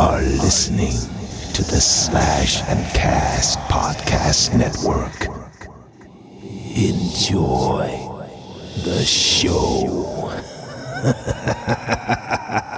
are listening to the Slash and Cast Podcast Network. Enjoy the show.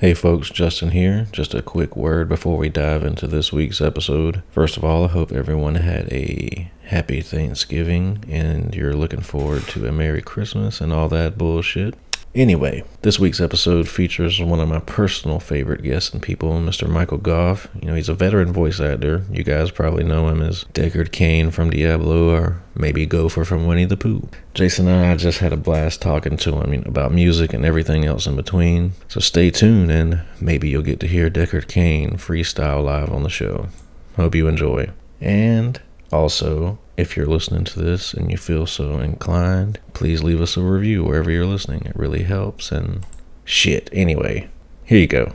Hey folks, Justin here. Just a quick word before we dive into this week's episode. First of all, I hope everyone had a happy Thanksgiving and you're looking forward to a Merry Christmas and all that bullshit. Anyway, this week's episode features one of my personal favorite guests and people, Mr. Michael Gough. You know, he's a veteran voice actor. You guys probably know him as Deckard Cain from Diablo or maybe Gopher from Winnie the Pooh. Jason and I just had a blast talking to him about music and everything else in between. So stay tuned and maybe you'll get to hear Deckard Cain freestyle live on the show. Hope you enjoy. And also, if you're listening to this and you feel so inclined, please leave us a review wherever you're listening. It really helps. And shit. Anyway, here you go.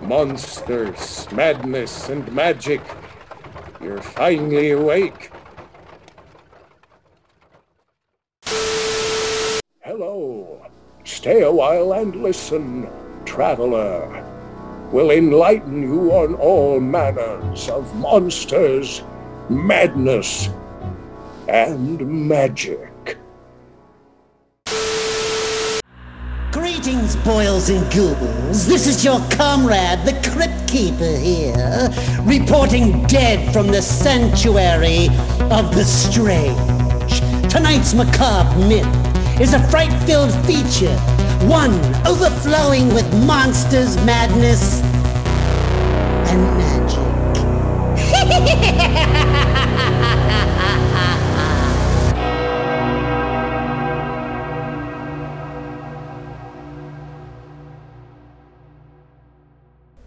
Monsters, madness, and magic. You're finally awake. Hello. Stay a while and listen, traveler will enlighten you on all manners of monsters, madness, and magic. Greetings, boils and ghouls. This is your comrade, the Crypt Keeper here, reporting dead from the sanctuary of the strange. Tonight's macabre myth is a fright-filled feature one overflowing with monsters, madness, and magic.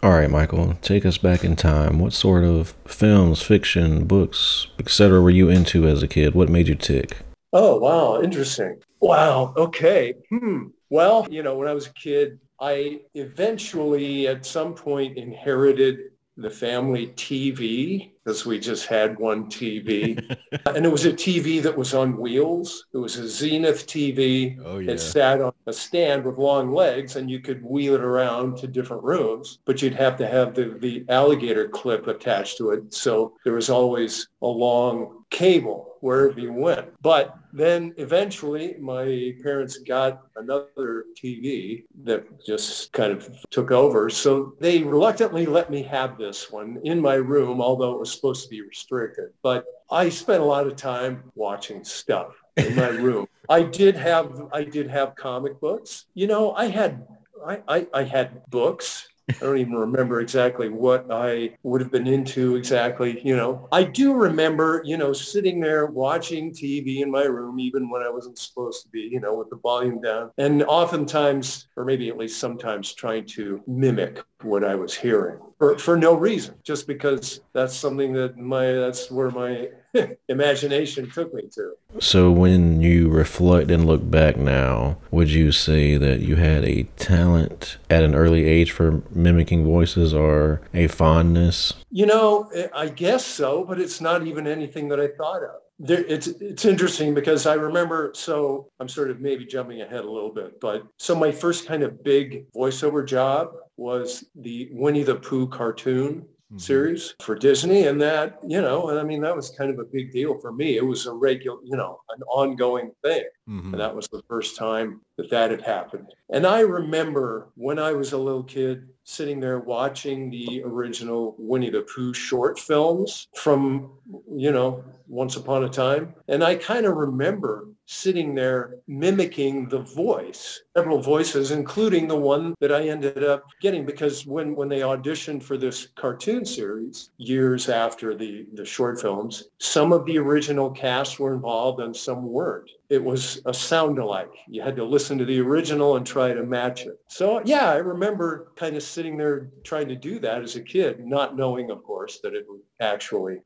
All right, Michael, take us back in time. What sort of films, fiction, books, etc. were you into as a kid? What made you tick? Oh, wow. Interesting. Wow. Okay. Hmm. Well, you know, when I was a kid, I eventually at some point inherited the family TV because we just had one TV. and it was a TV that was on wheels. It was a Zenith TV. Oh, yeah. It sat on a stand with long legs and you could wheel it around to different rooms, but you'd have to have the, the alligator clip attached to it. So there was always a long cable wherever you went. But then eventually my parents got another TV that just kind of took over. So they reluctantly let me have this one in my room, although it was supposed to be restricted. But I spent a lot of time watching stuff in my room. I did have I did have comic books. You know, I had I, I, I had books I don't even remember exactly what I would have been into exactly, you know. I do remember, you know, sitting there watching TV in my room, even when I wasn't supposed to be, you know, with the volume down. And oftentimes, or maybe at least sometimes, trying to mimic what I was hearing for, for no reason, just because that's something that my, that's where my imagination took me to. So when you reflect and look back now, would you say that you had a talent at an early age for mimicking voices or a fondness? You know, I guess so, but it's not even anything that I thought of. There, it's it's interesting because I remember. So I'm sort of maybe jumping ahead a little bit, but so my first kind of big voiceover job was the Winnie the Pooh cartoon mm-hmm. series for Disney. And that, you know, I mean, that was kind of a big deal for me. It was a regular, you know, an ongoing thing. Mm-hmm. And that was the first time that that had happened. And I remember when I was a little kid sitting there watching the original Winnie the Pooh short films from, you know, once upon a time. And I kind of remember sitting there mimicking the voice, several voices, including the one that I ended up getting because when, when they auditioned for this cartoon series years after the, the short films, some of the original cast were involved and some weren't. It was a sound alike. You had to listen to the original and try to match it. So yeah, I remember kind of sitting there trying to do that as a kid, not knowing, of course, that it would actually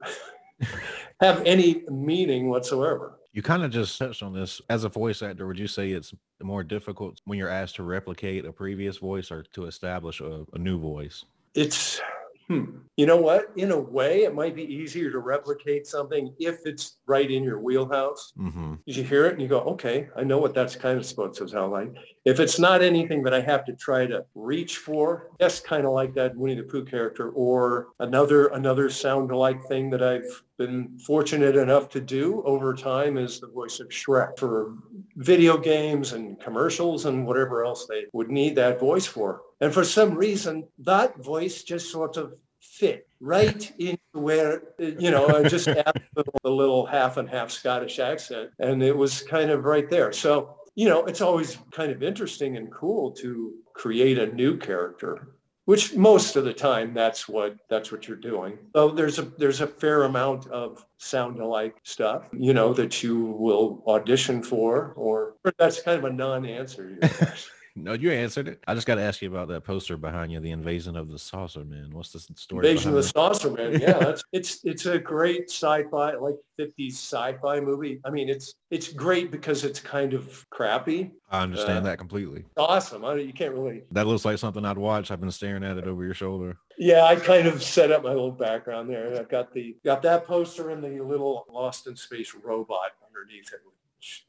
have any meaning whatsoever. You kind of just touched on this. As a voice actor, would you say it's more difficult when you're asked to replicate a previous voice or to establish a, a new voice? It's Hmm. You know what? In a way, it might be easier to replicate something if it's right in your wheelhouse. Mm-hmm. You hear it and you go, okay, I know what that's kind of supposed to sound like. If it's not anything that I have to try to reach for, that's kind of like that Winnie the Pooh character or another another sound alike thing that I've been fortunate enough to do over time is the voice of Shrek for video games and commercials and whatever else they would need that voice for. And for some reason, that voice just sort of fit right into where, you know, I just added a little half and half Scottish accent and it was kind of right there. So, you know, it's always kind of interesting and cool to create a new character which most of the time that's what that's what you're doing. So there's a there's a fair amount of sound alike stuff, you know, that you will audition for, or that's kind of a non-answer. No, you answered it. I just got to ask you about that poster behind you, the invasion of the saucer man. What's the story? Invasion of the Saucer Man. Yeah, that's, it's it's a great sci-fi, like 50s sci-fi movie. I mean, it's it's great because it's kind of crappy. I understand uh, that completely. Awesome. I you can't really. That looks like something I'd watch. I've been staring at it over your shoulder. Yeah, I kind of set up my little background there. I've got the got that poster and the little Lost in Space robot underneath it.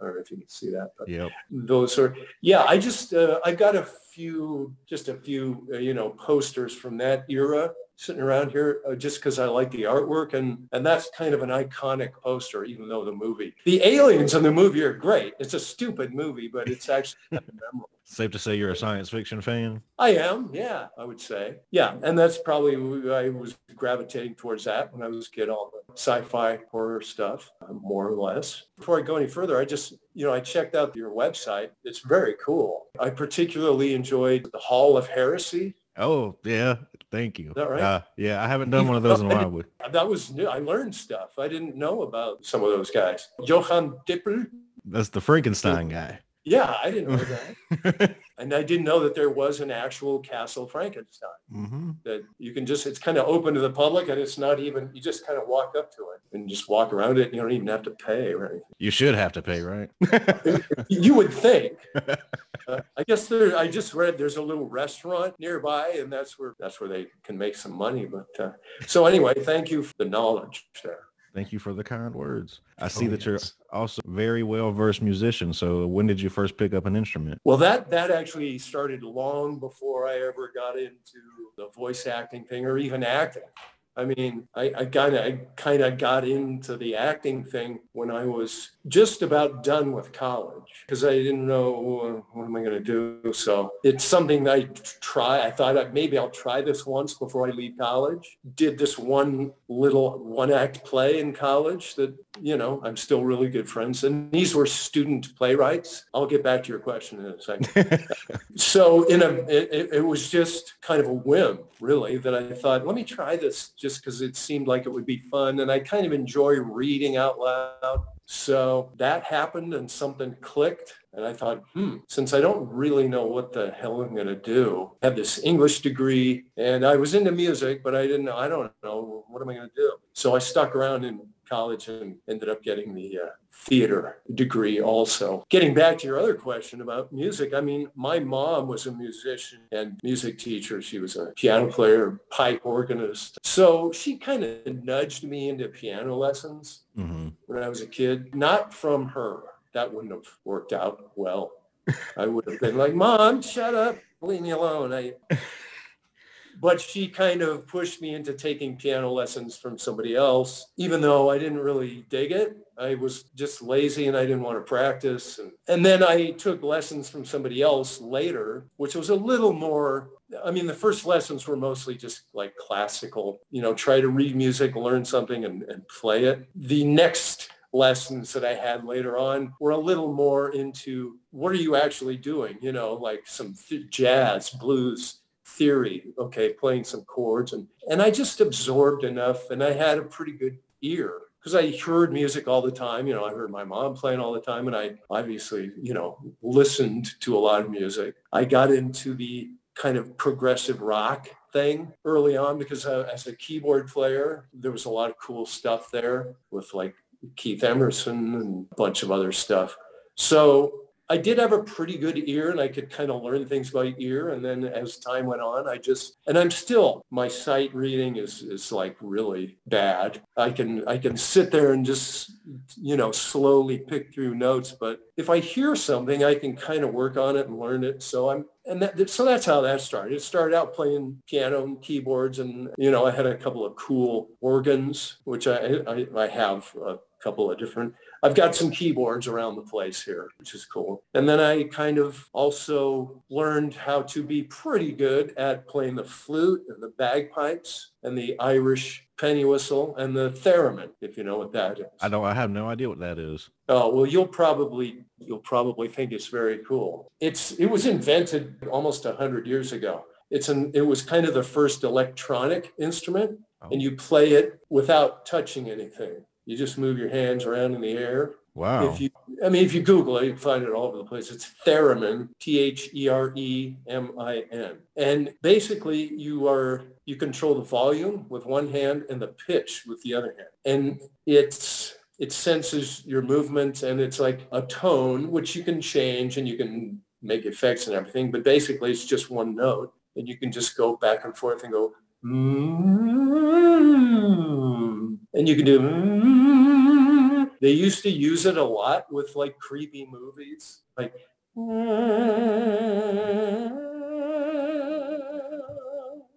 I don't know if you can see that, but Yep. those are yeah i just uh, i got a few just a few uh, you know posters from that era sitting around here uh, just because i like the artwork and and that's kind of an iconic poster even though the movie the aliens in the movie are great it's a stupid movie but it's actually memorable Safe to say you're a science fiction fan. I am, yeah, I would say. Yeah, and that's probably I was gravitating towards that when I was a kid, all the sci-fi horror stuff, uh, more or less. Before I go any further, I just, you know, I checked out your website. It's very cool. I particularly enjoyed the Hall of Heresy. Oh yeah, thank you. that right? Uh, yeah, I haven't done one of those in a while. But That was new. I learned stuff. I didn't know about some of those guys. Johann Dippel. that's the Frankenstein guy. Yeah, I didn't know that. and I didn't know that there was an actual Castle Frankenstein. hmm that you can just it's kind of open to the public and it's not even you just kind of walk up to it and just walk around it. You don't even have to pay or anything. You should have to pay, right? you would think. Uh, i guess there i just read there's a little restaurant nearby and that's where that's where they can make some money but uh, so anyway thank you for the knowledge there Thank you for the kind words. I oh, see Oh, that yes. you're also very well versed musician. So when did you first pick up an instrument? well that that actually started long before i ever got into the voice acting thing or even acting I mean, I, I kind of I kind of got into the acting thing when I was just about done with college because I didn't know what am I going to do. So it's something that I try. I thought I, maybe I'll try this once before I leave college. Did this one little one act play in college that you know I'm still really good friends. And these were student playwrights. I'll get back to your question in a second so in a it- it was just kind of a whim really that i thought let me try this just because it seemed like it would be fun and i kind of enjoy reading out loud so that happened and something clicked and i thought hmm since i don't really know what the hell i'm going to do I have this english degree and i was into music but i didn't know i don't know what am i going to do? So i stuck around in college and ended up getting the uh, theater degree also. Getting back to your other question about music, I mean, my mom was a musician and music teacher. She was a piano player, pipe organist. So she kind of nudged me into piano lessons hmm when I was a kid, not from her. That wouldn't have worked out well. I would have been like, Mom, shut up, leave me alone. I, but she kind of pushed me into taking piano lessons from somebody else, even though I didn't really dig it. I was just lazy and I didn't want to practice. And, and then I took lessons from somebody else later, which was a little more, I mean, the first lessons were mostly just like classical, you know, try to read music, learn something and, and play it. The next lessons that I had later on were a little more into what are you actually doing? You know, like some th- jazz, blues, theory, okay, playing some chords. And, and I just absorbed enough and I had a pretty good ear because I heard music all the time. You know, I heard my mom playing all the time and I obviously, you know, listened to a lot of music. I got into the kind of progressive rock thing early on because uh, as a keyboard player, there was a lot of cool stuff there with like Keith Emerson and a bunch of other stuff. So I did have a pretty good ear and I could kind of learn things by ear. And then as time went on, I just, and I'm still, my sight reading is, is like really bad. I can, I can sit there and just, you know, slowly pick through notes. But if I hear something, I can kind of work on it and learn it. So I'm, and that, so that's how that started. It started out playing piano and keyboards and, you know, I had a couple of cool organs, which I, I, I have a couple of different I've got some keyboards around the place here, which is cool. And then I kind of also learned how to be pretty good at playing the flute and the bagpipes and the Irish penny whistle and the theremin, if you know what that is. I don't. I have no idea what that is. Oh well, you'll probably you'll probably think it's very cool. It's it was invented almost a hundred years ago. It's an it was kind of the first electronic instrument, Oh. and you play it without touching anything. You just move your hands around in the air. Wow. If you, I mean, if you Google it, you can find it all over the place. It's theremin, T-H-E-R-E-M-I-N. And basically you are, you control the volume with one hand and the pitch with the other hand. And it's, it senses your movements and it's like a tone, which you can change and you can make effects and everything. But basically it's just one note and you can just go back and forth and go, mm, and you can do. mm. They used to use it a lot with like creepy movies, like.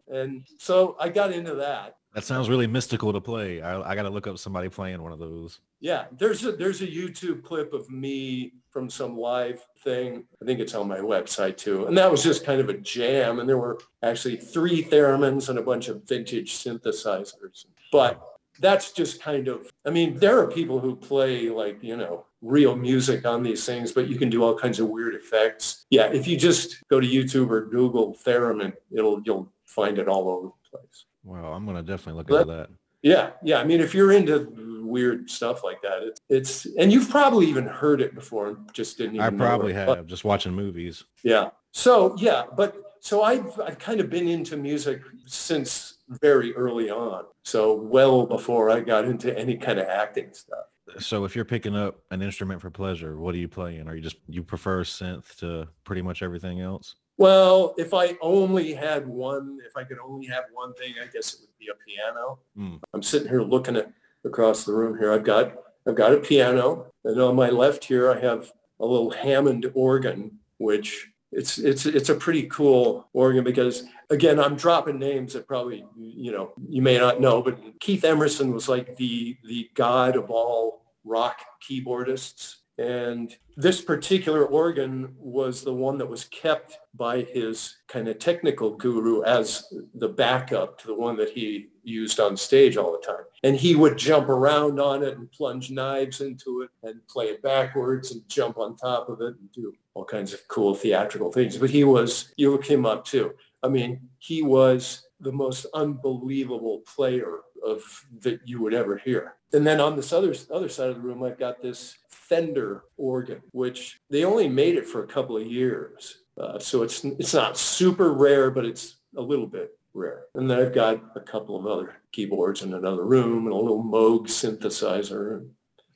And so I got into that. That sounds really mystical to play. I, I got to look up somebody playing one of those. Yeah, there's a there's a YouTube clip of me from some live thing. I think it's on my website too. And that was just kind of a jam. And there were actually three theremins and a bunch of vintage synthesizers. But that's just kind of I mean, there are people who play like, you know, real music on these things, but you can do all kinds of weird effects. Yeah, if you just go to YouTube or Google theremin, it'll you'll find it all over the place. Wow, I'm gonna definitely look But- into that. Yeah, yeah. I mean, if you're into weird stuff like that, it's, it's and you've probably even heard it before and just didn't even I probably have But, just watching movies. yeah. So yeah, but so I've I've kind of been into music since very early on. So well before I got into any kind of acting stuff. So if you're picking up an instrument for pleasure, what are you playing? Are you just you prefer synth to pretty much everything else? Well, if I only had one, if I could only have one thing, I guess it would be a piano. Mm. I'm sitting here looking at across the room here. I've got I've got a piano, and on my left here I have a little Hammond organ, which it's it's it's a pretty cool organ because again I'm dropping names that probably you know you may not know, but Keith Emerson was like the the god of all rock keyboardists. And this particular organ was the one that was kept by his kind of technical guru as the backup to the one that he used on stage all the time. And he would jump around on it and plunge knives into it and play it backwards and jump on top of it and do all kinds of cool theatrical things. But he was, you look him up too. I mean, he was the most unbelievable player of that you would ever hear. And then on this other other side of the room, I've got this Fender organ, which they only made it for a couple of years, uh, so it's it's not super rare, but it's a little bit rare. And then I've got a couple of other keyboards in another room and a little Moog synthesizer.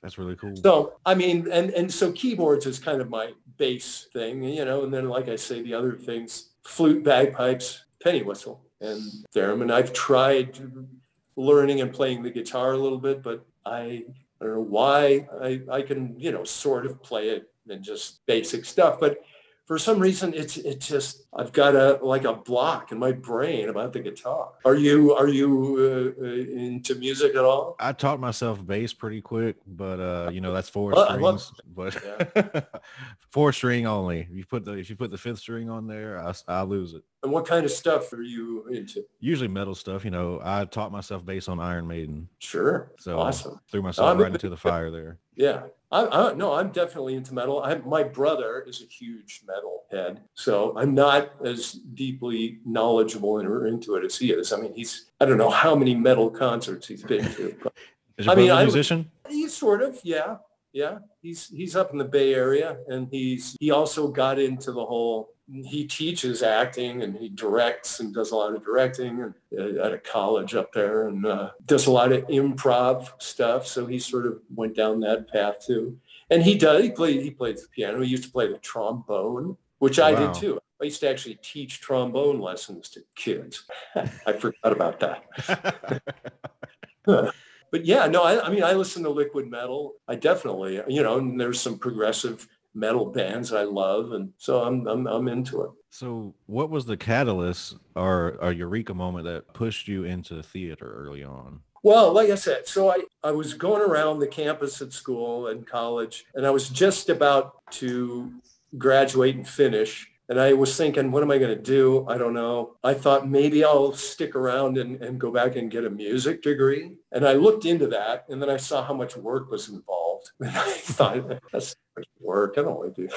That's really cool. So I mean, and and so keyboards is kind of my base thing, you know. And then, like I say, the other things: flute, bagpipes, penny whistle, and theremin. I've tried learning and playing the guitar a little bit, but I I don't know why. I I can you know sort of play it and just basic stuff, but for some reason it's it just I've got a like a block in my brain about the guitar. Are you are you uh, uh, into music at all? I taught myself bass pretty quick, but uh, you know that's four Well, strings. But four string only. If you put the if you put the fifth string on there, I, I lose it. And what kind of stuff are you into? Usually metal stuff. You know, I taught myself bass on Iron Maiden, Sure. so awesome. threw myself I'm- right into the fire there. Yeah. I, I, no, I'm definitely into metal. I, my brother is a huge metal head, so I'm not as deeply knowledgeable and or into it as he is. I mean, he's I don't know how many metal concerts he's been to. But Is your I mean, a I- musician? he's sort of, yeah, yeah. He's he's up in the Bay Area, and he's he also got into the whole. He teaches acting and he directs and does a lot of directing and uh, at a college up there and uh, does a lot of improv stuff. So he sort of went down that path too. And he does. He played. He played the piano. He used to play the trombone, which I did too. I used to actually teach trombone lessons to kids. I forgot about that. But yeah, no, I, I mean, I listen to liquid metal. I definitely, you know, and there's some progressive metal bands I love, and so I'm I'm I'm into it. so what was the catalyst or a eureka moment that pushed you into theater early on? Well, like I said, so I, I was going around the campus at school and college, and I was just about to graduate and finish. And I was thinking, what am I going to do? I don't know. I thought maybe I'll stick around and, and go back and get a music degree. And I looked into that, and then I saw how much work was involved. And I thought, that's work. I don't want to do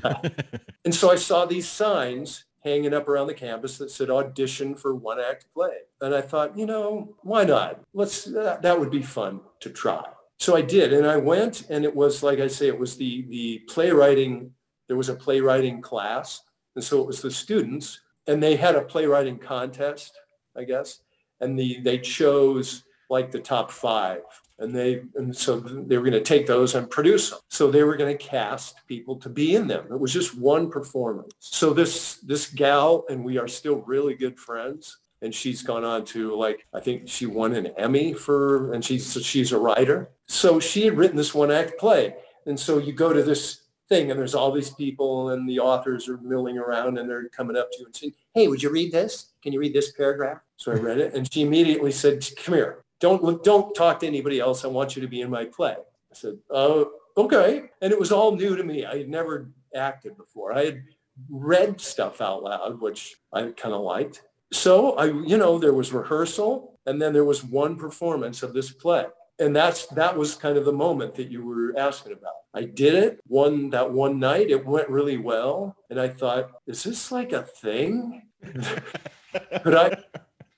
that. And so I saw these signs hanging up around the campus that said audition for one act play. And I thought, you know, why not? Let's, that, that would be fun to try. So I did. And I went and it was, like I say, it was the, the playwriting, there was a playwriting class. And so it was the students and they had a playwriting contest, I guess. And the, they chose like the top five. And they and so they were going to take those and produce them so they were going to cast people to be in them. It was just one performance. So this this gal and we are still really good friends and she's gone on to like i think she won an emmy for and she's she's a writer. So she had written this one act play. And so you go to this thing and there's all these people and the authors are milling around and they're coming up to you and saying hey would you read this can you read this paragraph so i read it and she immediately said come here don't look, don't talk to anybody else. I want you to be in my play. I said, oh, okay. And it was all new to me. I had never acted before. I had read stuff out loud, which I kind of liked. So I, you know, there was rehearsal and then there was one performance of this play. And that's, that was kind of the moment that you were asking about. I did it one, that one night. It went really well. And I thought, is this like a thing? Could I,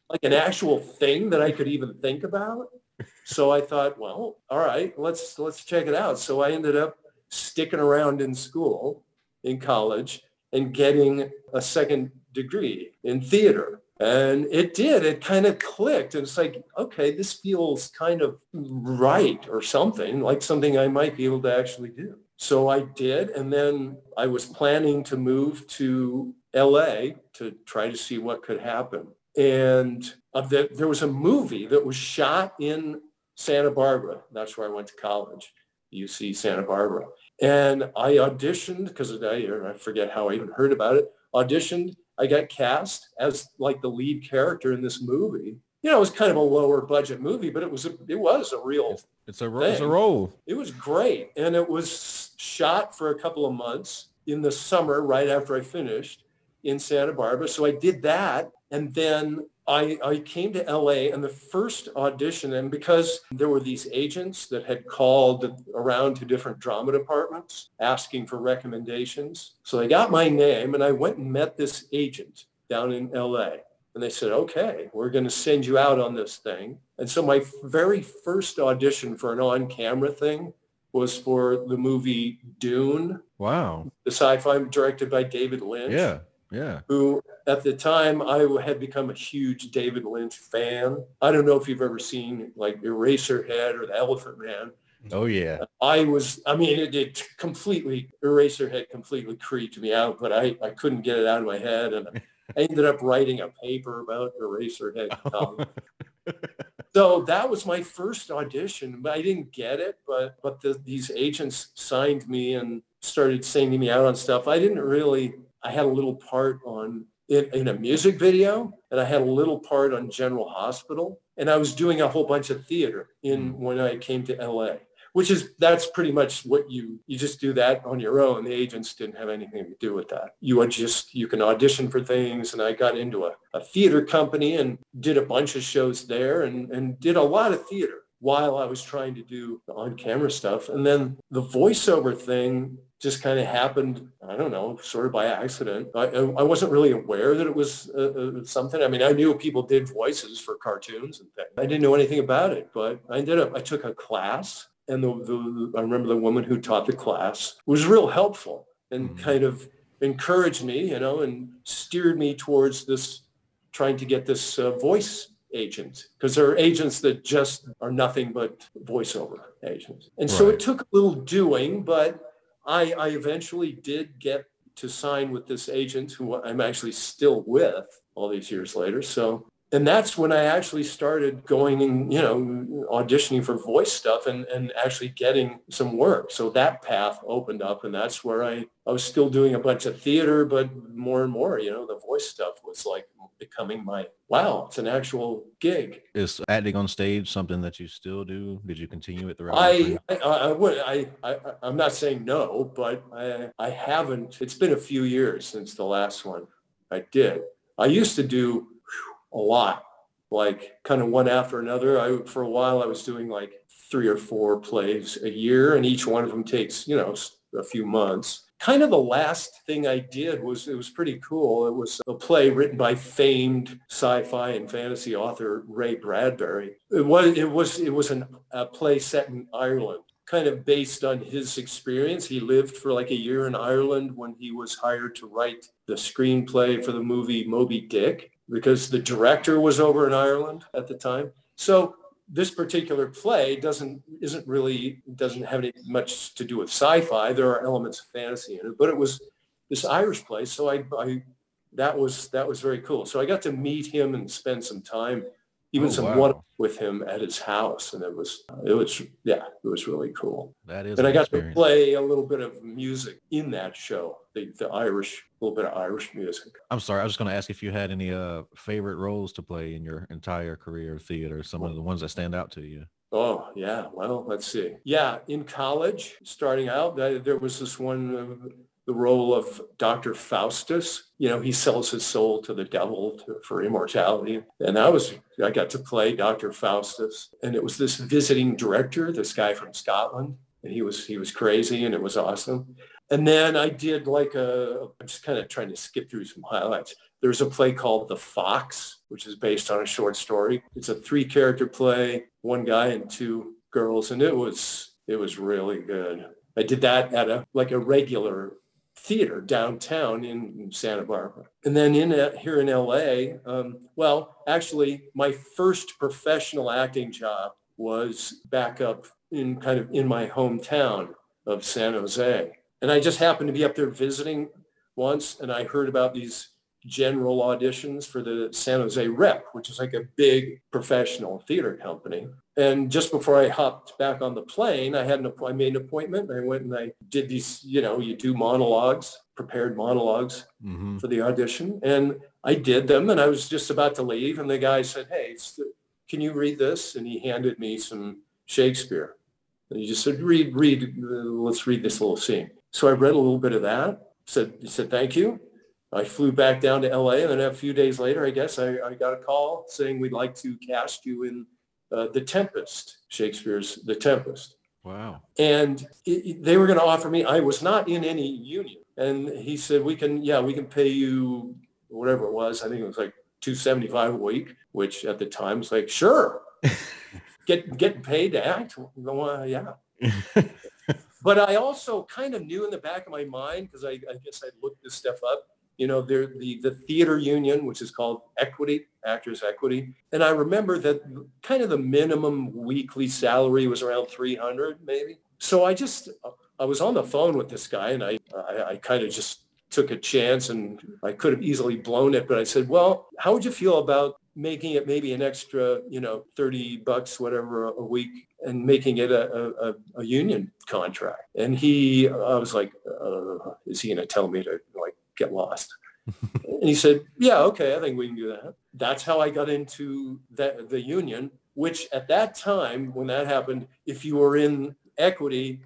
like an actual thing that I could even think about. So I thought, well, all right, let's let's check it out. So I ended up sticking around in school, in college, and getting a second degree in theater. And it did. It kind of clicked. And it's like, okay, this feels kind of right or something, like something I might be able to actually do. So I did. And then I was planning to move to LA to try to see what could happen and uh, the, there was a movie that was shot in Santa Barbara. That's where I went to college, UC Santa Barbara. And I auditioned because I, I forget how I even heard about it. Auditioned. I got cast as like the lead character in this movie. You know, it was kind of a lower budget movie, but it was a, it was a real It's a, ro- it's a role. it was great. And it was shot for a couple of months in the summer right after I finished in Santa Barbara. So I did that. And then I, I came to LA and the first audition, and because there were these agents that had called around to different drama departments asking for recommendations. So they got my name and I went and met this agent down in LA. And they said, okay, we're going to send you out on this thing. And so my very first audition for an on-camera thing was for the movie Dune, Wow. the sci-fi directed by David Lynch Yeah. Yeah. who at the time I had become a huge David Lynch fan. I don't know if you've ever seen like Eraserhead or The Elephant Man. Oh yeah. I was, I mean, it, it completely, Eraserhead completely creeped me out, but I, I couldn't get it out of my head. And I ended up writing a paper about Eraserhead. Um, so that was my first audition. I didn't get it, but, but the, these agents signed me and started sending me out on stuff. I didn't really, I had a little part on in, in a music video and I had a little part on General Hospital and I was doing a whole bunch of theater in mm. when I came to LA, which is that's pretty much what you you just do that on your own. The agents didn't have anything to do with that. You would just you can audition for things and I got into a, a theater company and did a bunch of shows there and, and did a lot of theater while I was trying to do the on-camera stuff. And then the voiceover thing just kind of happened, I don't know, sort of by accident. I, I wasn't really aware that it was uh, uh, something. I mean, I knew people did voices for cartoons and things. I didn't know anything about it, but I ended up, I took a class and the, the I remember the woman who taught the class was real helpful and Mhm. kind of encouraged me, you know, and steered me towards this, trying to get this uh, voice agent because there are agents that just are nothing but voiceover agents. And so it took a little doing, but I, I eventually did get to sign with this agent who I'm actually still with all these years later. So, and that's when I actually started going and, you know, auditioning for voice stuff and, and actually getting some work. So that path opened up and that's where I, I was still doing a bunch of theater, but more and more, you know, the voice stuff was like becoming my, wow, it's an actual gig. Is acting on stage something that you still do? Did you continue it throughout? I, I, I would, I, I, I'm not saying no, but I, I haven't, it's been a few years since the last one I did. I used to do a lot, like kind of one after another. I, for a while, I was doing like three or four plays a year and each one of them takes, you know, a few months. Kind of the last thing I did was, it was pretty cool. It was a play written by famed sci-fi and fantasy author Ray Bradbury. It was, it was, it was an, a play set in Ireland kind of based on his experience. He lived for like a year in Ireland when he was hired to write the screenplay for the movie Moby Dick because the director was over in Ireland at the time. So this particular play doesn't isn't really doesn't have any much to do with sci-fi. There are elements of fantasy in it, but it was this Irish play. So I, I that was that was very cool. So I got to meet him and spend some time, even Oh, some wow. one with him at his house, and it was it was yeah it was really cool. That is And I got experience. to play a little bit of music in that show, the the Irish a little bit of Irish music. I'm sorry. I was just going to ask if you had any uh favorite roles to play in your entire career of theater. Some of the ones that stand out to you. Oh yeah, well let's see. Yeah, in college, starting out, th- there was this one, uh, the role of Dr. Faustus. You know, he sells his soul to the devil to, for immortality, and I was I got to play Dr. Faustus, and it was this visiting director, this guy from Scotland, and he was he was crazy, and it was awesome. And then I did like a, I'm just kind of trying to skip through some highlights. There's a play called The Fox, which is based on a short story. It's a three character play, one guy and two girls. And it was, it was really good. I did that at a, like a regular theater downtown in Santa Barbara. And then in uh, here in LA, um, well, actually my first professional acting job was back up in kind of in my hometown of San Jose. And I just happened to be up there visiting once and I heard about these general auditions for the San Jose Rep, which is like a big professional theater company. And just before I hopped back on the plane, I had an app- I made an appointment. I went and I did these, you know, you do monologues, prepared monologues hmm for the audition. And I did them and I was just about to leave. And the guy said, hey, can you read this? And he handed me some Shakespeare. And he just said, read, read, uh, let's read this little scene. So I read a little bit of that. Said, he said, thank you. I flew back down to LA and then a few days later, I guess I, I got a call saying we'd like to cast you in uh, The Tempest, Shakespeare's The Tempest. Wow. and it, they were going to offer me i was not in any union. And he said we can yeah we can pay you whatever it was. I think it was like 275 a week which at the time was like sure. Get getting paid to act? Well, uh, yeah. But i also kind of knew in the back of my mind because I, I guess i looked this stuff up you know there the the theater union which is called equity actors equity. And i remember that kind of the minimum weekly salary was around 300 maybe. So i just i was on the phone with this guy and i i, I kind of just took a chance and i could have easily blown it but i said well how would you feel about making it maybe an extra you know 30 bucks whatever a week and making it a, a, a- a union contract? And he i was like uh, is he going to tell me to like get lost and he said, yeah, okay, I think we can do that. That's how I got into the, the union, which at that time, when that happened, if you were in equity,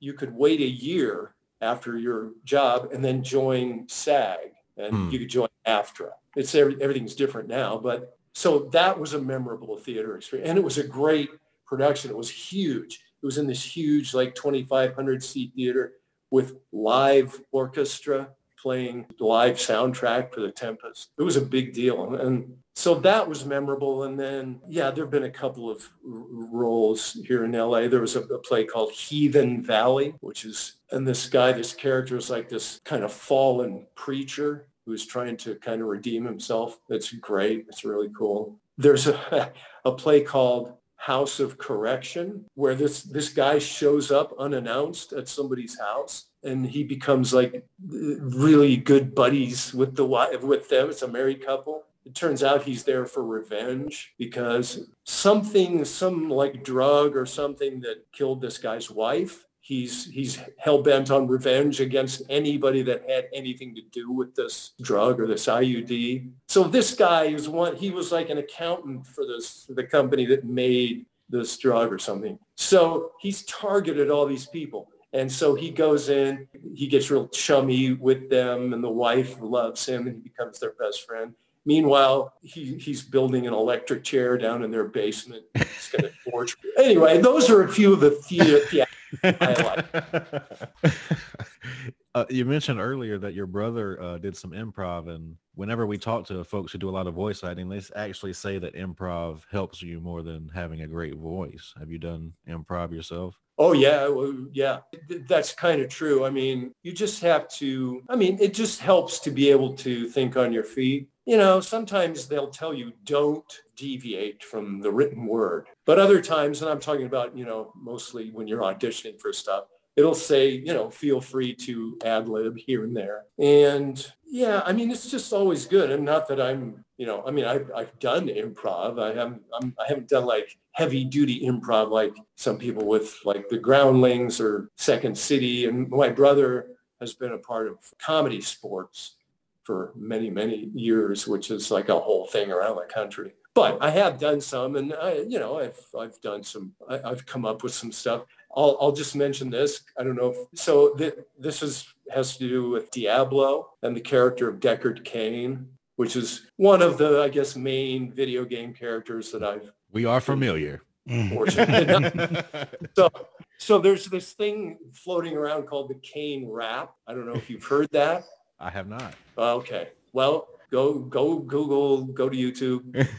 you could wait a year after your job and then join SAG and Hmm. you could join AFTRA. It's every, everything's different now, but so that was a memorable theater experience. And it was a great production. It was huge. It was in this huge, like 2,500 seat theater with live orchestra playing live soundtrack for the Tempest. It was a big deal. And so that was memorable. And then, yeah, there have been a couple of roles here in LA. There was a, a play called Heathen Valley, which is, and this guy, this character is like this kind of fallen preacher who's trying to kind of redeem himself. It's great. It's really cool. there's a, a play called House of Correction, where this this guy shows up unannounced at somebody's house, and he becomes like really good buddies with the wife with them. It's a married couple. It turns out he's there for revenge because something, some like drug or something that killed this guy's wife He's he's hell bent on revenge against anybody that had anything to do with this drug or this IUD. So this guy is one. He was like an accountant for this the company that made this drug or something. So he's targeted all these people. And so he goes in, he gets real chummy with them, and the wife loves him, and he becomes their best friend. Meanwhile, he, he's building an electric chair down in their basement. He's going to torture. Anyway, those are a few of the theater, uh, you mentioned earlier that your brother uh, did some improv, and whenever we talk to folks who do a lot of voice acting, they actually say that improv helps you more than having a great voice. Have you done improv yourself? Oh yeah, yeah, that's kind of true. I mean, you just have to. I mean, it just helps to be able to think on your feet you know, sometimes they'll tell you don't deviate from the written word. But other times, and I'm talking about, you know, mostly when you're auditioning for stuff, it'll say, you know, feel free to ad lib here and there. And yeah, I mean, it's just always good. And not that I'm, you know, I mean, I've, I've done improv. I haven't, I'm, I haven't done like heavy duty improv like some people with like the Groundlings or Second City. And my brother has been a part of comedy sports for many, many years, which is like a whole thing around the country. But I have done some, and I, you know, I've I've done some. I, have come up with some stuff. I'll I'll just mention this. I don't know. If, so th- this is has to do with Diablo and the character of Deckard Cain, which is one of the I guess main video game characters that I've. We are familiar. Mm. so so there's this thing floating around called the Cain rap. I don't know if you've heard that. I have not. Uh, okay. Well, go go Google, go to YouTube.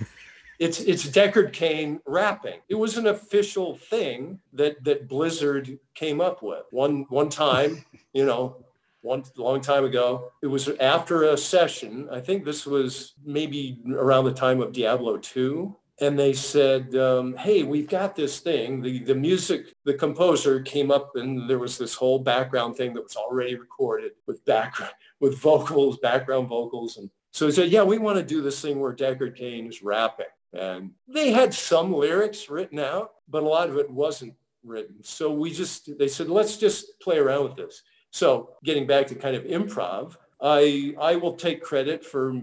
it's it's Deckard Cain rapping. It was an official thing that that Blizzard came up with. One one time, you know, one long time ago. It was after a session. I think this was maybe around the time of Diablo 2 and they said, um, "Hey, we've got this thing. The the music, the composer came up, and there was this whole background thing that was already recorded with background with vocals, background vocals, and so he said, "Yeah, we want to do this thing where Deckard Cain is rapping." And they had some lyrics written out, but a lot of it wasn't written. So we just they said, "Let's just play around with this." So getting back to kind of improv, I I will take credit for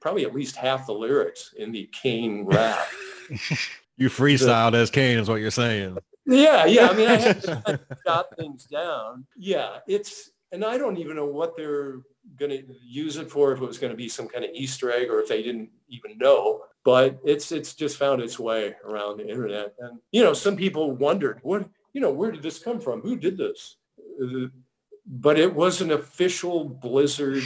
probably at least half the lyrics in the Cain rap. you freestyled the, as Cain is what you're saying. Yeah, yeah. I mean, I had to jot things down. Yeah, it's and I don't even know what they're going to use it for. If it was going to be some kind of Easter egg, or if they didn't even know. But it's it's just found its way around the internet, and you know, some people wondered, what you know, where did this come from? Who did this? but it was an official Blizzard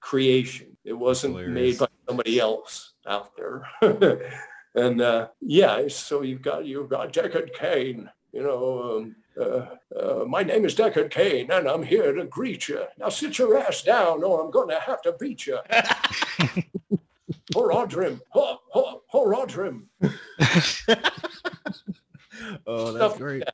creation. It wasn't Hilarious. made by somebody else out there. and uh, yeah, so you've got you've got Deckard Cain, You know, um, uh, uh, my name is Deckard Cain, and I'm here to greet you. Now sit your ass down, or I'm going to have to beat you. Horadrim, Horadrim. oh, that's great.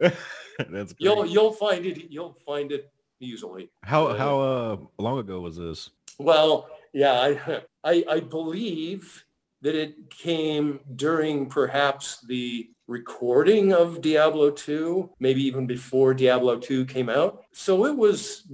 That's great. You'll you'll find it you'll find it easily. How uh, how uh, long ago was this? Well, yeah, I, I I believe that it came during perhaps the recording of Diablo 2, maybe even before Diablo 2 came out. So it was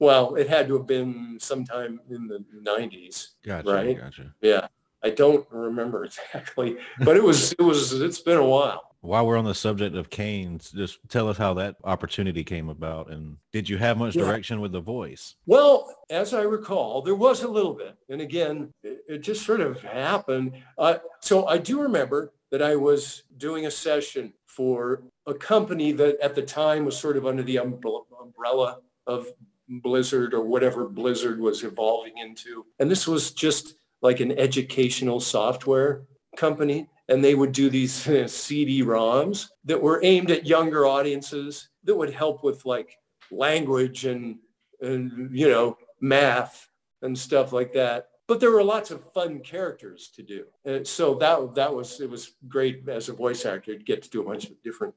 well, it had to have been sometime in the 90s. Gotcha. Right? Gotcha. Yeah. I don't remember exactly, but it was it was it's been a while. While we're on the subject of Cain's, just tell us how that opportunity came about, and did you have much direction yeah. with the voice? Well, as I recall, there was a little bit, and again, it, it just sort of happened. Uh, so I do remember that I was doing a session for a company that at the time was sort of under the umbrella of Blizzard or whatever Blizzard was evolving into, and this was just like an educational software company and they would do these uh, CD-ROMs that were aimed at younger audiences that would help with like language and, and you know, math and stuff like that. but there were lots of fun characters to do. And so that that was it was great as a voice actor to get to do a bunch of different,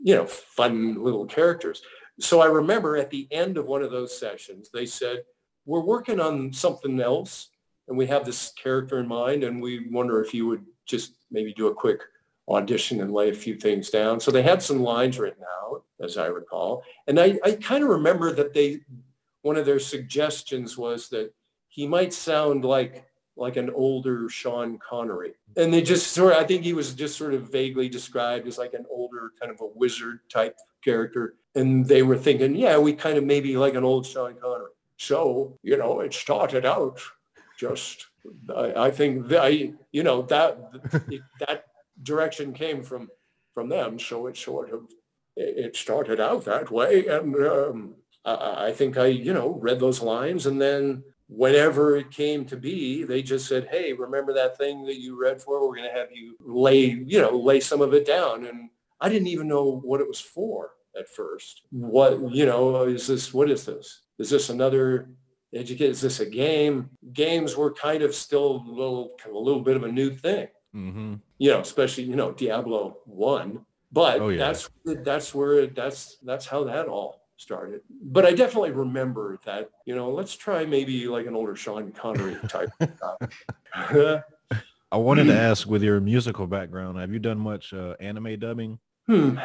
you know, fun little characters. So I remember at the end of one of those sessions, they said, "We're working on something else, and we have this character in mind, and we wonder if you would just maybe do a quick audition and lay a few things down." So they had some lines written out, as I recall, and I, I kind of remember that they one of their suggestions was that he might sound like like an older Sean Connery. And they just sort of, I think he was just sort of vaguely described as like an older kind of a wizard type character. And they were thinking, yeah, we kind of maybe like an old Sean Connery. So, you know, it started out just, I, I think, I, you know, that, that direction came from, from them. So it sort of, it started out that way. And um, I, I think I, you know, read those lines and then whenever it came to be, they just said, "Hey, remember that thing that you read for? We're going to have you lay, you know, lay some of it down." And I didn't even know what it was for at first. What, you know, is this? What is this? Is this another educate? Is this a game? Games were kind of still a little, a little bit of a new thing. Mm-hmm. You know, especially you know Diablo One. But oh, yeah. that's that's where that's that's how that all started. But I definitely remember that, you know, let's try maybe like an older Sean Connery type. I wanted to ask with your musical background, have you done much uh, anime dubbing? Hmm.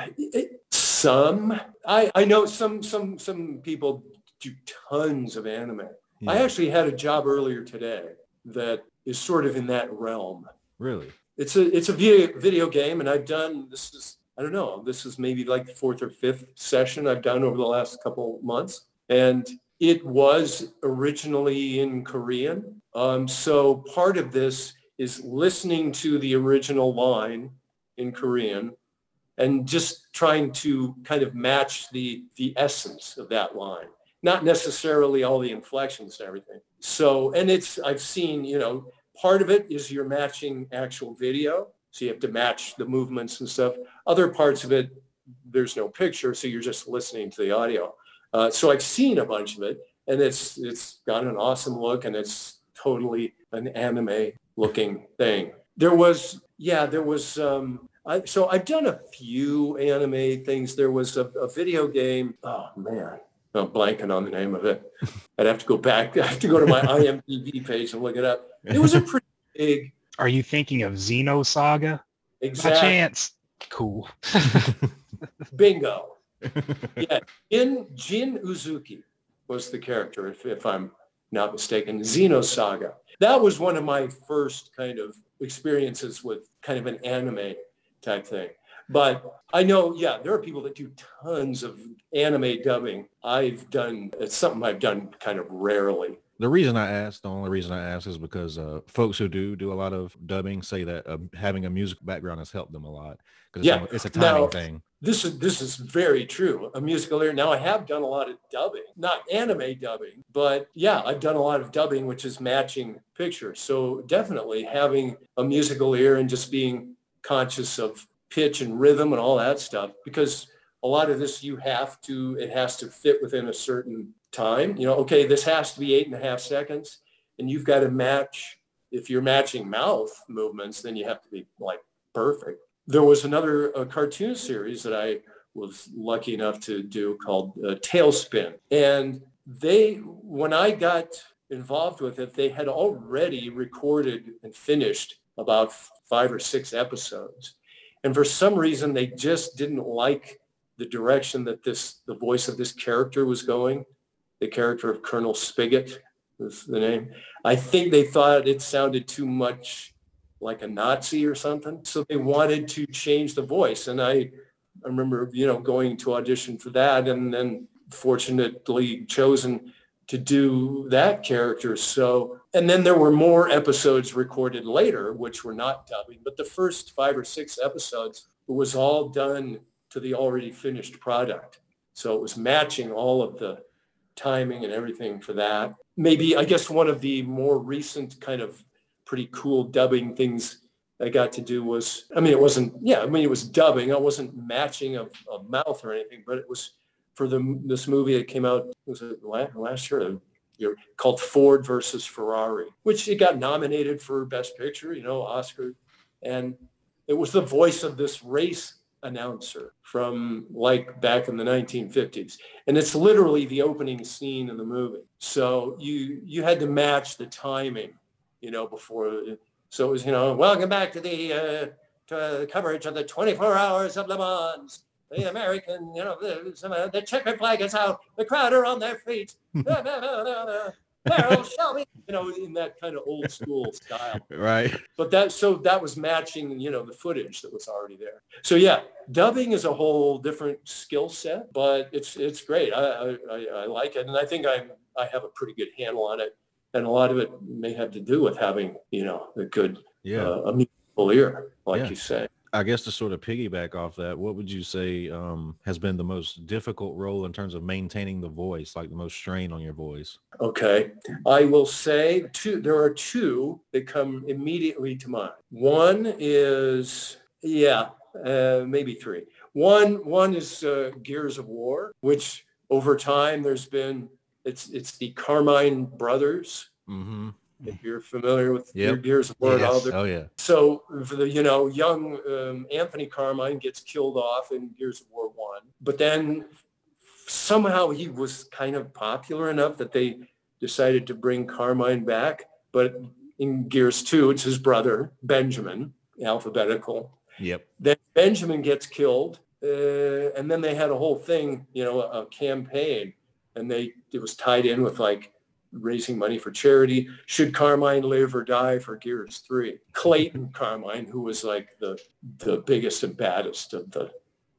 Some. I, I know some some some people do tons of anime. Yeah. I actually had a job earlier today that is sort of in that realm. Really? It's a it's a video video game and I've done this is I don't know, this is maybe like the fourth or fifth session I've done over the last couple months. And it was originally in Korean. Um, so part of this is listening to the original line in Korean and just trying to kind of match the, the essence of that line, not necessarily all the inflections and everything. So, and it's, I've seen, you know, part of it is you're matching actual video so you have to match the movements and stuff. Other parts of it, there's no picture, so you're just listening to the audio. Uh, so I've seen a bunch of it, and it's it's got an awesome look, and it's totally an anime looking thing. There was, yeah, there was. Um, I, so I've done a few anime things. There was a, a video game. Oh man, I'm blanking on the name of it. I'd have to go back. I have to go to my IMDb page and look it up. It was a pretty big are you thinking of Xenosaga? Exactly. By chance. Cool. Bingo. Yeah. Jin, Jin Uzuki was the character, if, if I'm not mistaken. Xeno Saga. That was one of my first kind of experiences with kind of an anime type thing. But I know, yeah, there are people that do tons of anime dubbing. I've done, it's something I've done kind of rarely the reason I asked, the only reason I ask is because uh, folks who do do a lot of dubbing say that uh, having a music background has helped them a lot because yeah. it's, a timing now, thing. This is this is very true. A musical ear. Now I have done a lot of dubbing, not anime dubbing, but yeah, I've done a lot of dubbing, which is matching pictures. So definitely having a musical ear and just being conscious of pitch and rhythm and all that stuff, because a lot of this you have to it has to fit within a certain time. You know, okay, this has to be eight and a half seconds, and you've got to match. If you're matching mouth movements, then you have to be like perfect. There was another cartoon series that I was lucky enough to do called uh, TaleSpin, and they, when I got involved with it, they had already recorded and finished about five or six episodes. And for some reason, they just didn't like the direction that this, the voice of this character was going the character of Colonel Spigot was the name. I think they thought it sounded too much like a Nazi or something. So they wanted to change the voice. And I, I remember, you know, going to audition for that and then fortunately chosen to do that character. So, and then there were more episodes recorded later, which were not dubbing, but the first five or six episodes was all done to the already finished product. So it was matching all of the timing and everything for that. Maybe, I guess one of the more recent kind of pretty cool dubbing things I got to do was, I mean, it wasn't, yeah, I mean, it was dubbing. I wasn't matching a, a mouth or anything, but it was for the this movie that came out, was it last, year, you called Ford versus Ferrari, which it got nominated for Best Picture, you know, Oscar. And it was the voice of this race announcer from like back in the 1950s and it's literally the opening scene in the movie. So you you had to match the timing you know before so it was you know welcome back to the uh, to the coverage of the 24 hours of le mans the american you know the, the checkered flag is out the crowd are on their feet Carroll Shelby, you know, in that kind of old school style. Right. But that so that was matching, you know, the footage that was already there. So yeah, dubbing is a whole different skill set, but it's it's great. I, I I like it, and I think I'm I have a pretty good handle on it, and a lot of it may have to do with having you know a good Yeah. uh, a musical ear, like Yeah. you say. I guess to sort of piggyback off that, what would you say um, has been the most difficult role in terms of maintaining the voice, like the most strain on your voice? Okay. I will say two, there are two that come immediately to mind. One is, yeah, uh, maybe three. One, one is uh, Gears of War, which over time there's been, it's, it's the Carmine brothers. Mm-hmm. If you're familiar with your Yep. Gears of War, all Yes. the- Oh yeah. so for the you know young um, Anthony Carmine gets killed off in Gears of War one, but then somehow he was kind of popular enough that they decided to bring Carmine back. But in Gears two, it's his brother Benjamin, alphabetical. Yep. Then Benjamin gets killed, uh, and then they had a whole thing, you know, a, a campaign, and they it was tied in with like raising money for charity. Should Carmine live or die for Gears three? Clayton Carmine, who was like the the biggest and baddest of the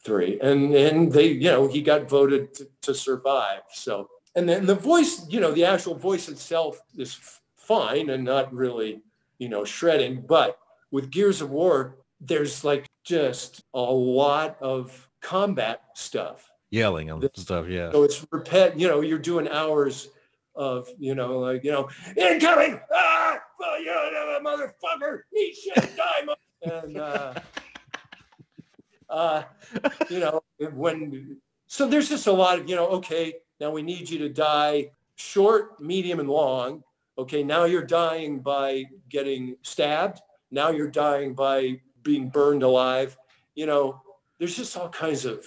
three, and and they, you know, he got voted to, to survive. So, and then the voice, you know, the actual voice itself is fine and not really, you know, shredding, but with Gears of War, there's like just a lot of combat stuff. Yelling and stuff. Yeah. So it's repet, you know, you're doing hours of, you know, like, you know, incoming, ah, well, you know, motherfucker, eat shit, die, mo-" and, uh, uh, you know, when, so there's just a lot of, you know, okay, now we need you to die short, medium, and long. Okay, now you're dying by getting stabbed. Now you're dying by being burned alive. You know, there's just all kinds of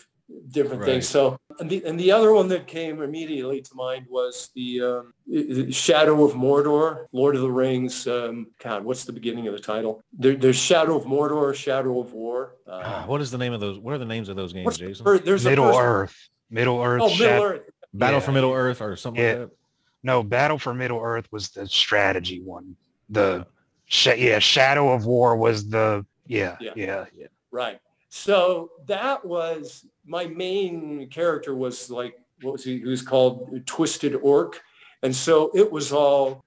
different Right. things. So, and the, and the other one that came immediately to mind was the um, i- i- Shadow of Mordor, Lord of the Rings. Um, God, what's the beginning of the title? There, there's Shadow of Mordor, Shadow of War. Ah, Uh, what is the name of those? What are the names of those games, what's the there's Middle first- Earth. Middle Earth. Oh, Shat- Middle Earth. Battle yeah. for Middle Earth or something Yeah. like that. No, Battle for Middle Earth was the strategy one. The sh- yeah, Shadow of War was the yeah, Yeah. yeah, yeah. Right. So that was my main character was like what was he? He was called Twisted Orc, and so it was all.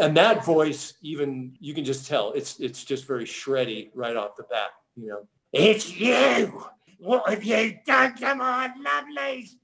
And that voice, even you can just tell it's it's just very shreddy right off the bat. You know, it's you. What have you done to my lovelies?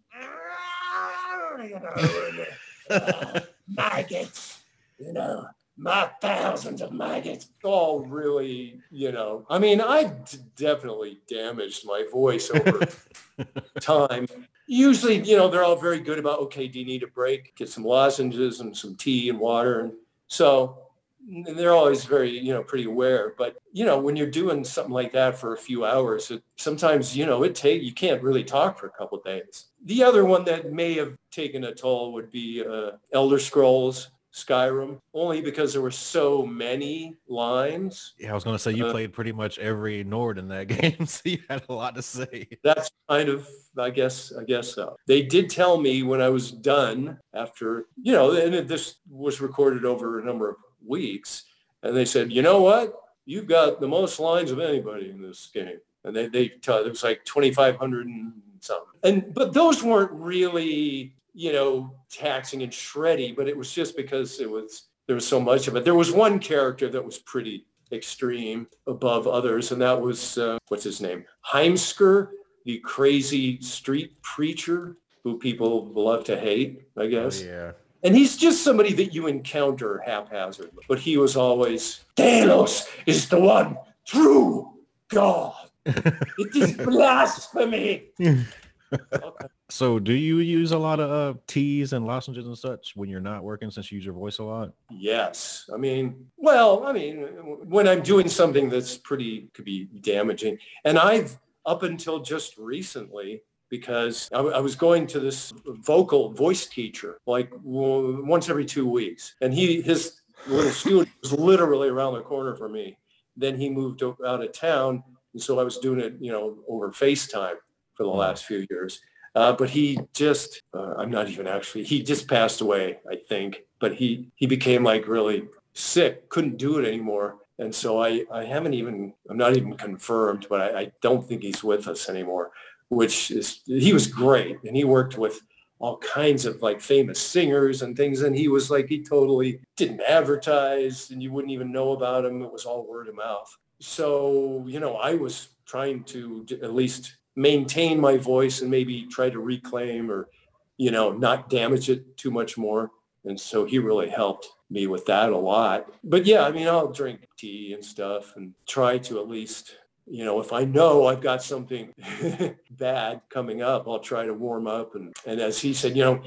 Uh, maggots. You know, my thousands of maggots. All really you know i mean i've d- definitely damaged my voice over time. Usually you know they're all very good about okay do you need a break? Get some lozenges and some tea and water. And so and they're always very you know pretty aware. But you know when you're doing something like that for a few hours it, sometimes you know it take you can't really talk for a couple of days. The other one that may have taken a toll would be uh, elder scrolls Skyrim, only because there were so many lines. Yeah, I was going to say you Uh, played pretty much every Nord in that game, so you had a lot to say. That's kind of, I guess, I guess so. They did tell me when I was done after, you know, and it- this was recorded over a number of weeks, and they said, you know what? You've got the most lines of anybody in this game. And they, they tell, it was like 2,500 and something. And, but those weren't really, you know, taxing and shreddy, but it was just because it was, there was so much of it. There was one character that was pretty extreme above others, and that was, uh, what's his name? Heimskr, the crazy street preacher who people love to hate, I guess. Oh, yeah. And he's just somebody that you encounter haphazardly. But he was always, Talos is the one true God. It is blasphemy. Okay. So, do you use a lot of uh, teas and lozenges and such when you're not working, since you use your voice a lot? Yes. I mean, well, I mean, when I'm doing something that's pretty, could be damaging. And I've, up until just recently, because I, I was going to this vocal voice teacher like w- once every two weeks. And he, his little studio was literally around the corner for me. Then he moved out of town. And so I was doing it, you know, over FaceTime for the last few years. Uh, but he just, uh, I'm not even actually, he just passed away, I think. But he, he became like really sick, couldn't do it anymore. And so I, I haven't even, I'm not even confirmed, but I, I don't think he's with us anymore, which is, he was great. And he worked with all kinds of like famous singers and things. And he was like, he totally didn't advertise and you wouldn't even know about him. It was all word of mouth. So, you know, I was trying to at least maintain my voice and maybe try to reclaim or, you know, not damage it too much more. And so he really helped me with that a lot. But yeah, I mean, I'll drink tea and stuff and try to at least, you know, if I know I've got something bad coming up, I'll try to warm up. And, and as he said, you know,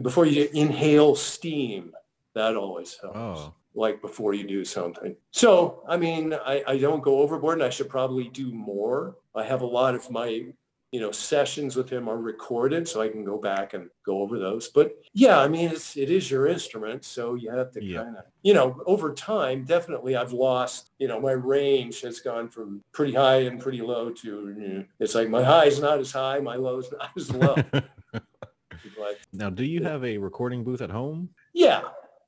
before you inhale steam, that always helps Oh, like before you do something. So, I mean, I, I don't go overboard and I should probably do more. I have a lot of my, you know, sessions with him are recorded so I can go back and go over those. But yeah, I mean, it's, it is your instrument. So you have to Yeah. kind of, you know, over time, definitely I've lost, you know, my range has gone from pretty high and pretty low to, you know, it's like my high is not as high, my low is not as low. but now, do you have a recording booth at home? yeah,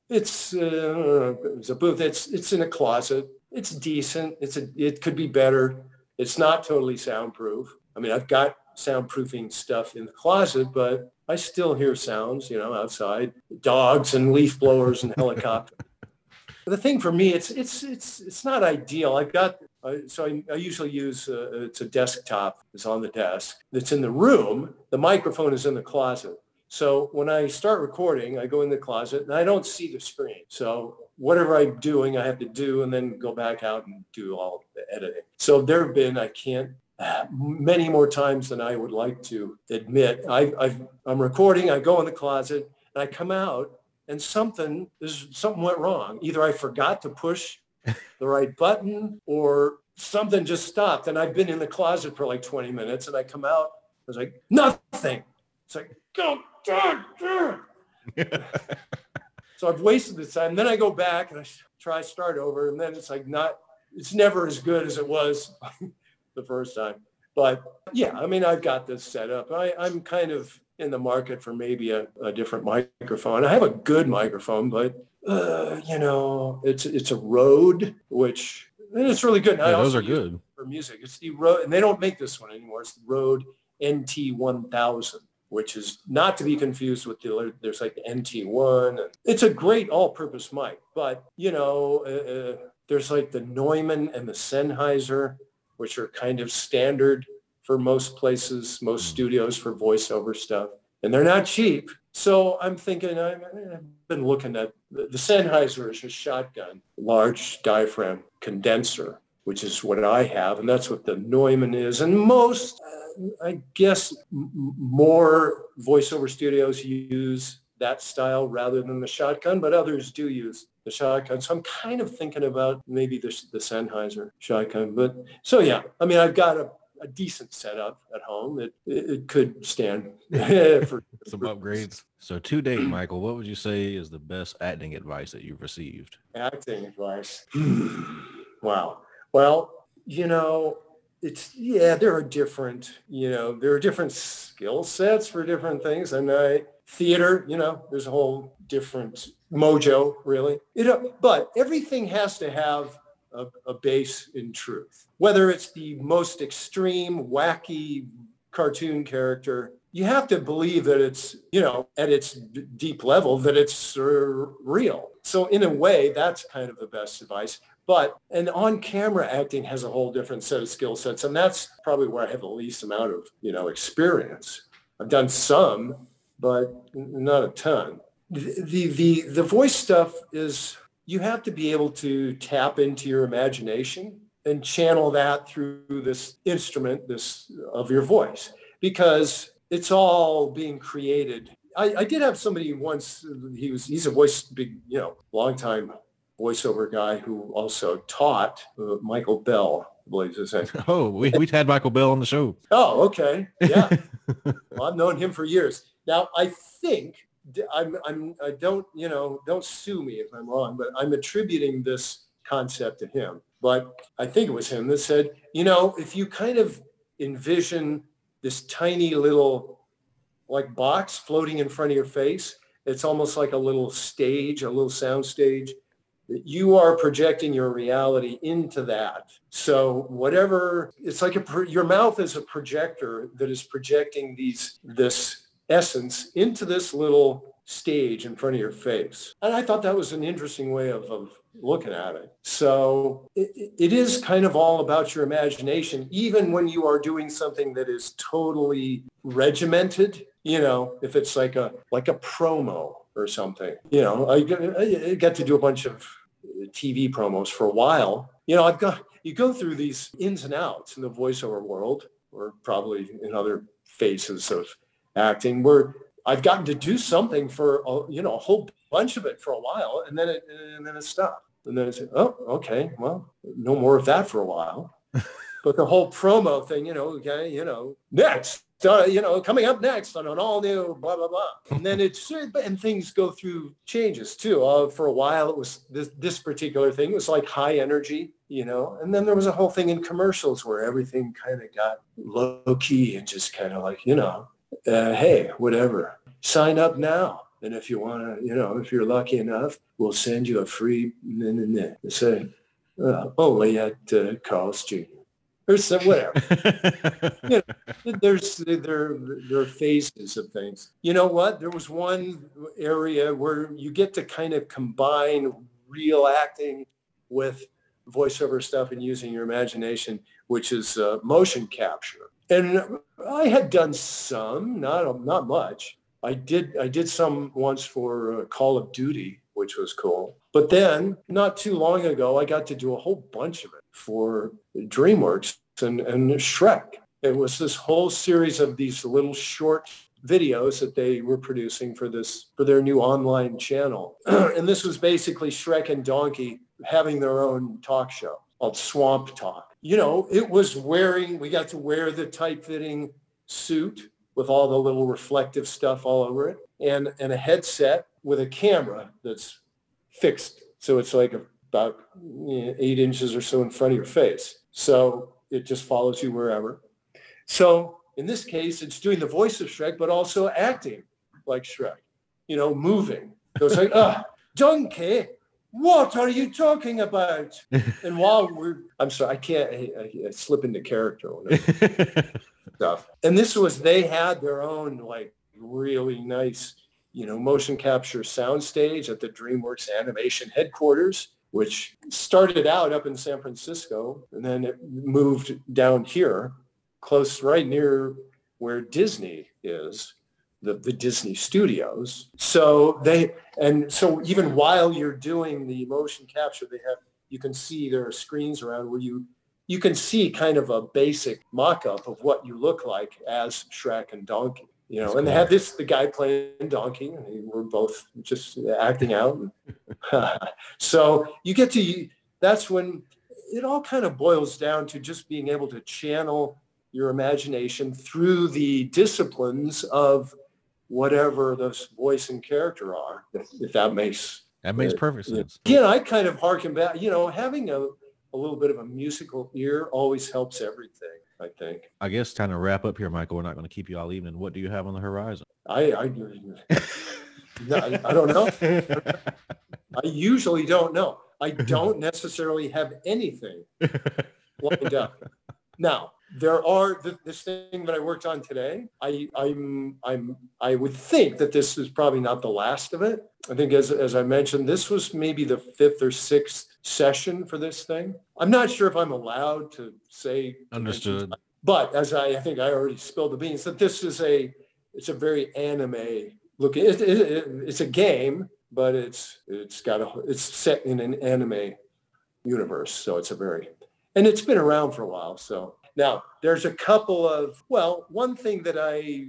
it's uh, it's a booth. It's it's in a closet. It's decent. It's a it could be better. It's not totally soundproof. I mean, I've got soundproofing stuff in the closet, but I still hear sounds, you know, outside, dogs and leaf blowers and helicopters. the thing for me, it's it's it's it's not ideal. I've got uh, so I, I usually use uh, it's a desktop. It's on the desk. It's in the room. The microphone is in the closet. So when I start recording, I go in the closet and I don't see the screen. So whatever I'm doing, I have to do and then go back out and do all the editing. So there have been, I can't, uh, many more times than I would like to admit. I, I've, I'm recording, I go in the closet and I come out and something is something went wrong. Either I forgot to push the right button or something just stopped. And I've been in the closet for like 20 minutes and I come out, I was like, nothing. It's like, go, God. So I've wasted the time. Then I go back and I try start over, and then it's like not. It's never as good as it was the first time. But yeah, I mean, I've got this set up. I, I'm kind of in the market for maybe a, a different microphone. I have a good microphone, but uh, you know, it's it's a Rode, which and it's really good. And Yeah, those are good. for music. It's the Rode, and they don't make this one anymore. It's the Rode NT1000 which is not to be confused with the. There's like the NT1. And it's a great all-purpose mic, but you know, uh, uh, there's like the Neumann and the Sennheiser, which are kind of standard for most places, most studios for voiceover stuff, and they're not cheap. So I'm thinking I've, I've been looking at the Sennheiser is a shotgun, large diaphragm condenser, which is what I have, and that's what the Neumann is. And most, uh, I guess, m- more voiceover studios use that style rather than the shotgun, but others do use the shotgun. So I'm kind of thinking about maybe the, the Sennheiser shotgun. But so yeah, I mean, I've got a, a decent setup at home. It, it, it could stand for Some upgrades. So to date, Michael, what would you say is the best acting advice that you've received? acting advice. wow. Well, you know, it's yeah, there are different, you know, there are different skill sets for different things. And I theater, you know, there's a whole different mojo, really. You know, but everything has to have a, a base in truth. Whether it's the most extreme, wacky cartoon character, you have to believe that it's, you know, at its d- deep level, that it's uh, real. So in a way, that's kind of the best advice. But and on-camera acting has a whole different set of skill sets, and that's probably where I have the least amount of, you know, experience. I've done some, but not a ton. The, the the the voice stuff is you have to be able to tap into your imagination and channel that through this instrument, this of your voice. because it's all being created. I, I did have somebody once. He was he's a voice big you know long time voiceover guy who also taught uh, Michael Bell. I believe his name. Oh, we we had Michael Bell on the show. Oh, okay, yeah. well, I've known him for years. Now I think I'm I'm I don't you know don't sue me if I'm wrong, but I'm attributing this concept to him. But I think it was him that said, you know, if you kind of envision this tiny little like box floating in front of your face, it's almost like a little stage, a little sound stage. You are projecting your reality into that. So whatever, it's like a, your mouth is a projector that is projecting these, this essence into this little stage in front of your face. And I thought that was an interesting way of, of looking at it. So it, it is kind of all about your imagination, even when you are doing something that is totally regimented, you know, if it's like a, like a promo or something, you know, I, I got to do a bunch of TV promos for a while. You know, I've got, you go through these ins and outs in the voiceover world or probably in other phases of acting where I've gotten to do something for a, you know a whole bunch of it for a while, and then it and then it stopped, and then it's oh okay, well no more of that for a while. but the whole promo thing, you know, okay, you know, next, you know, coming up next on an all new blah blah blah, and then it's and things go through changes too. Uh, for a while, it was this this particular thing was like high energy, you know, and then there was a whole thing in commercials where everything kind of got low key and just kind of like you know uh, hey, whatever, sign up now. And if you want to, you know, if you're lucky enough, we'll send you a free, nah, nah, nah. say, uh, only at uh, Carl's Jr. or some, whatever. you know, there's there there are phases of things. You know what? There was one area where you get to kind of combine real acting with voiceover stuff and using your imagination, which is uh, motion capture. And I had done some, not not much. I did I did some once for uh, Call of Duty, which was cool. But then, not too long ago, I got to do a whole bunch of it for DreamWorks and, and Shrek. It was this whole series of these little short videos that they were producing for this for their new online channel. and this was basically Shrek and Donkey having their own talk show called Swamp Talk you know, it was wearing, we got to wear the tight fitting suit with all the little reflective stuff all over it and, and a headset with a camera that's fixed. So it's like about eight inches or so in front of your face. So it just follows you wherever. So in this case, it's doing the voice of Shrek, but also acting like Shrek, you know, moving. So it's like, ah, donkey, what are you talking about? and while we're, I'm sorry, I can't I, I, I slip into character stuff. And this was, they had their own like really nice, you know, motion capture soundstage at the DreamWorks animation headquarters, which started out up in San Francisco and then it moved down here, close right near where Disney is the, the Disney studios. So they, and so even while you're doing the motion capture, they have, you can see there are screens around where you, you can see kind of a basic mock-up of what you look like as Shrek and Donkey. You know, That's and cool. they had this, the guy playing Donkey, and they were both just acting out. so you get to, that's when it all kind of boils down to just being able to channel your imagination through the disciplines of whatever those voice and character are, if, if that makes that makes uh, perfect sense. Again, I kind of harken back, you know, having a, a little bit of a musical ear always helps everything. I think. I guess kind of wrap up here, Michael. We're not going to keep you all evening. What do you have on the horizon? I I, I, I don't know. I usually don't know. I don't necessarily have anything lined up. Now, there are this thing that I worked on today. I, I'm, I'm, I would think that this is probably not the last of it. I think, as as I mentioned, this was maybe the fifth or sixth session for this thing. I'm not sure if I'm allowed to say. Understood. But as I, I think I already spilled the beans, that this is a, it's a very anime looking. It, it, it, it's a game, but it's it's got a, it's set in an anime universe, so it's a very, and it's been around for a while, so Now, there's a couple of, well, one thing that I,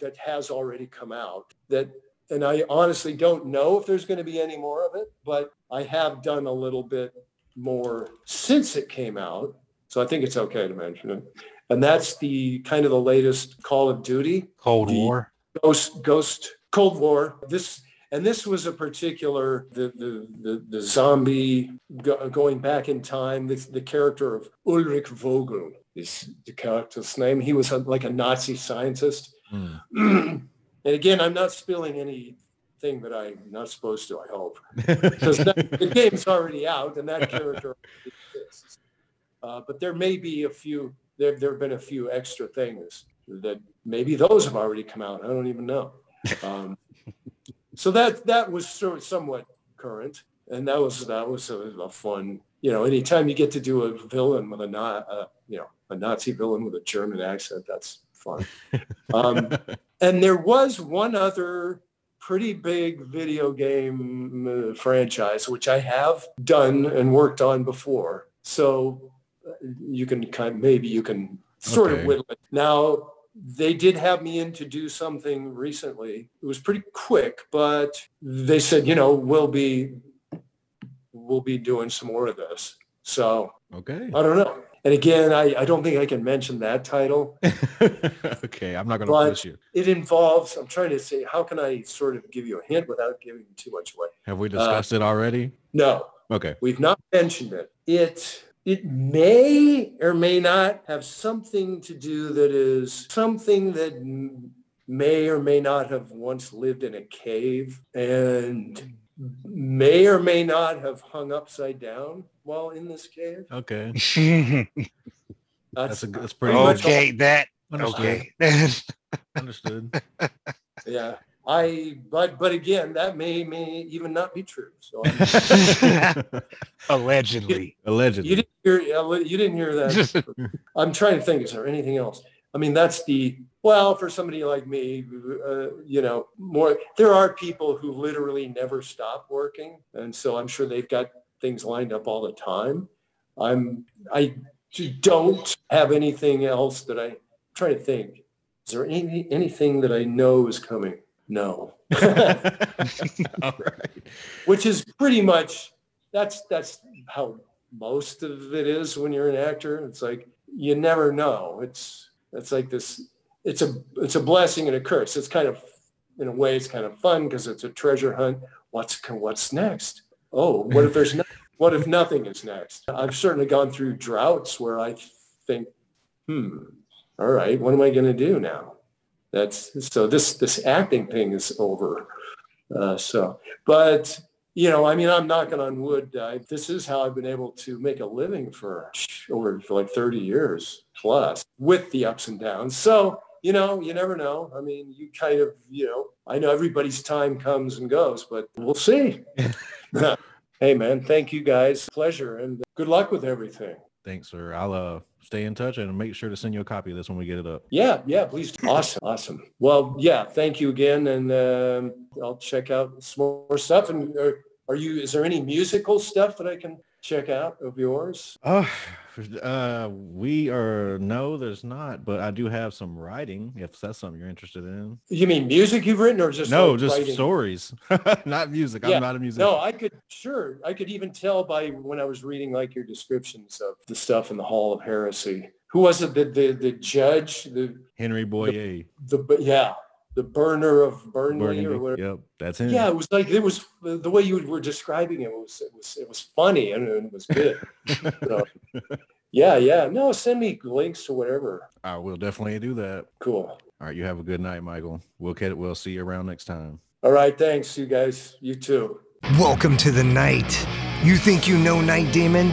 that has already come out that, and I honestly don't know if there's going to be any more of it, but I have done a little bit more since it came out. So I think it's okay to mention it. And that's the kind of the latest Call of Duty. Cold War. Ghost Ghost Cold War. This and this was a particular the the the, the zombie go, going back in time. This, the character of Ulrich Vogel is the character's name. He was a, like a Nazi scientist. Hmm. and again, I'm not spilling anything that I'm not supposed to. I hope because the game's already out and that character exists. Uh, but there may be a few. There there have been a few extra things that maybe those have already come out. I don't even know. Um, so that that was sort of somewhat current, and that was that was a, a fun. You know, anytime you get to do a villain with a not, uh, you know, a Nazi villain with a German accent, that's fun. Um, and there was one other pretty big video game uh, franchise which I have done and worked on before. So uh, you can kind of, maybe you can sort Okay. of whittle it. Now they did have me in to do something recently. It was pretty quick, but they said, you know, we'll be we'll be doing some more of this. So okay. I don't know. And again, I, I don't think I can mention that title. okay, I'm not gonna But- push you. It involves, I'm trying to say, how can I sort of give you a hint without giving too much away? Have we uh, discussed it already? No, Okay. we've not mentioned it. It it may or may not have something to do that is something that may or may not have once lived in a cave and may or may not have hung upside down while in this cave. Okay. That's, That's a that's pretty Oh, much okay, that understood. okay. Understood. yeah. I but but again, that may may even not be true. So I'm, Allegedly. Allegedly. you didn't hear you didn't hear that. I'm trying to think. Is there anything else? I mean, that's the well for somebody like me. Uh, you know, more. There are people who literally never stop working, and so I'm sure they've got things lined up all the time. I'm I don't have anything else that I, I'm trying to think. Is there any anything that I know is coming? No. All right. which is pretty much that's that's how most of it is when you're an actor it's like you never know it's it's like this it's a it's a blessing and a curse. It's kind of in a way it's kind of fun because it's a treasure hunt. What's what's next? Oh what if there's no, what if nothing is next? I've certainly gone through droughts where i think hmm all right what am i going to do now? That's so this this acting thing is over. Uh, so but you know, I mean, I'm knocking on wood. I, this is how I've been able to make a living for over for like 30 years plus with the ups and downs. So, you know, you never know. I mean, you kind of, you know, I know everybody's time comes and goes, but we'll see. hey, man, thank you guys. Pleasure and good luck with everything. Thanks, sir. I'll uh stay in touch and make sure to send you a copy of this when we get it up. Yeah, yeah, please. Awesome, awesome. Well, yeah, thank you again, and um, I'll check out some more stuff. And are, are you? Is there any musical stuff that I can check out of yours? Uh, uh, we are no, there's not, but I do have some writing if that's something you're interested in. You mean music you've written, or just no, like just writing? stories, not music. Yeah. I'm not a musician. No, I could sure. I could even tell by when I was reading like your descriptions of the stuff in the Hall of Heresy. Who was it? The the, the judge, the Henry Boyer. the yeah, the burner of Burnley Burgundy. or whatever. Yep, that's him. Yeah, it was like it was the way you were describing it was it was it was funny and it was good. So, yeah, yeah. No, send me links to whatever. I will definitely do that. Cool. All right, you have a good night, Michael. We'll get it. we'll see you around next time. All right, thanks, you guys. You too. Welcome to the night. You think you know Night Demon?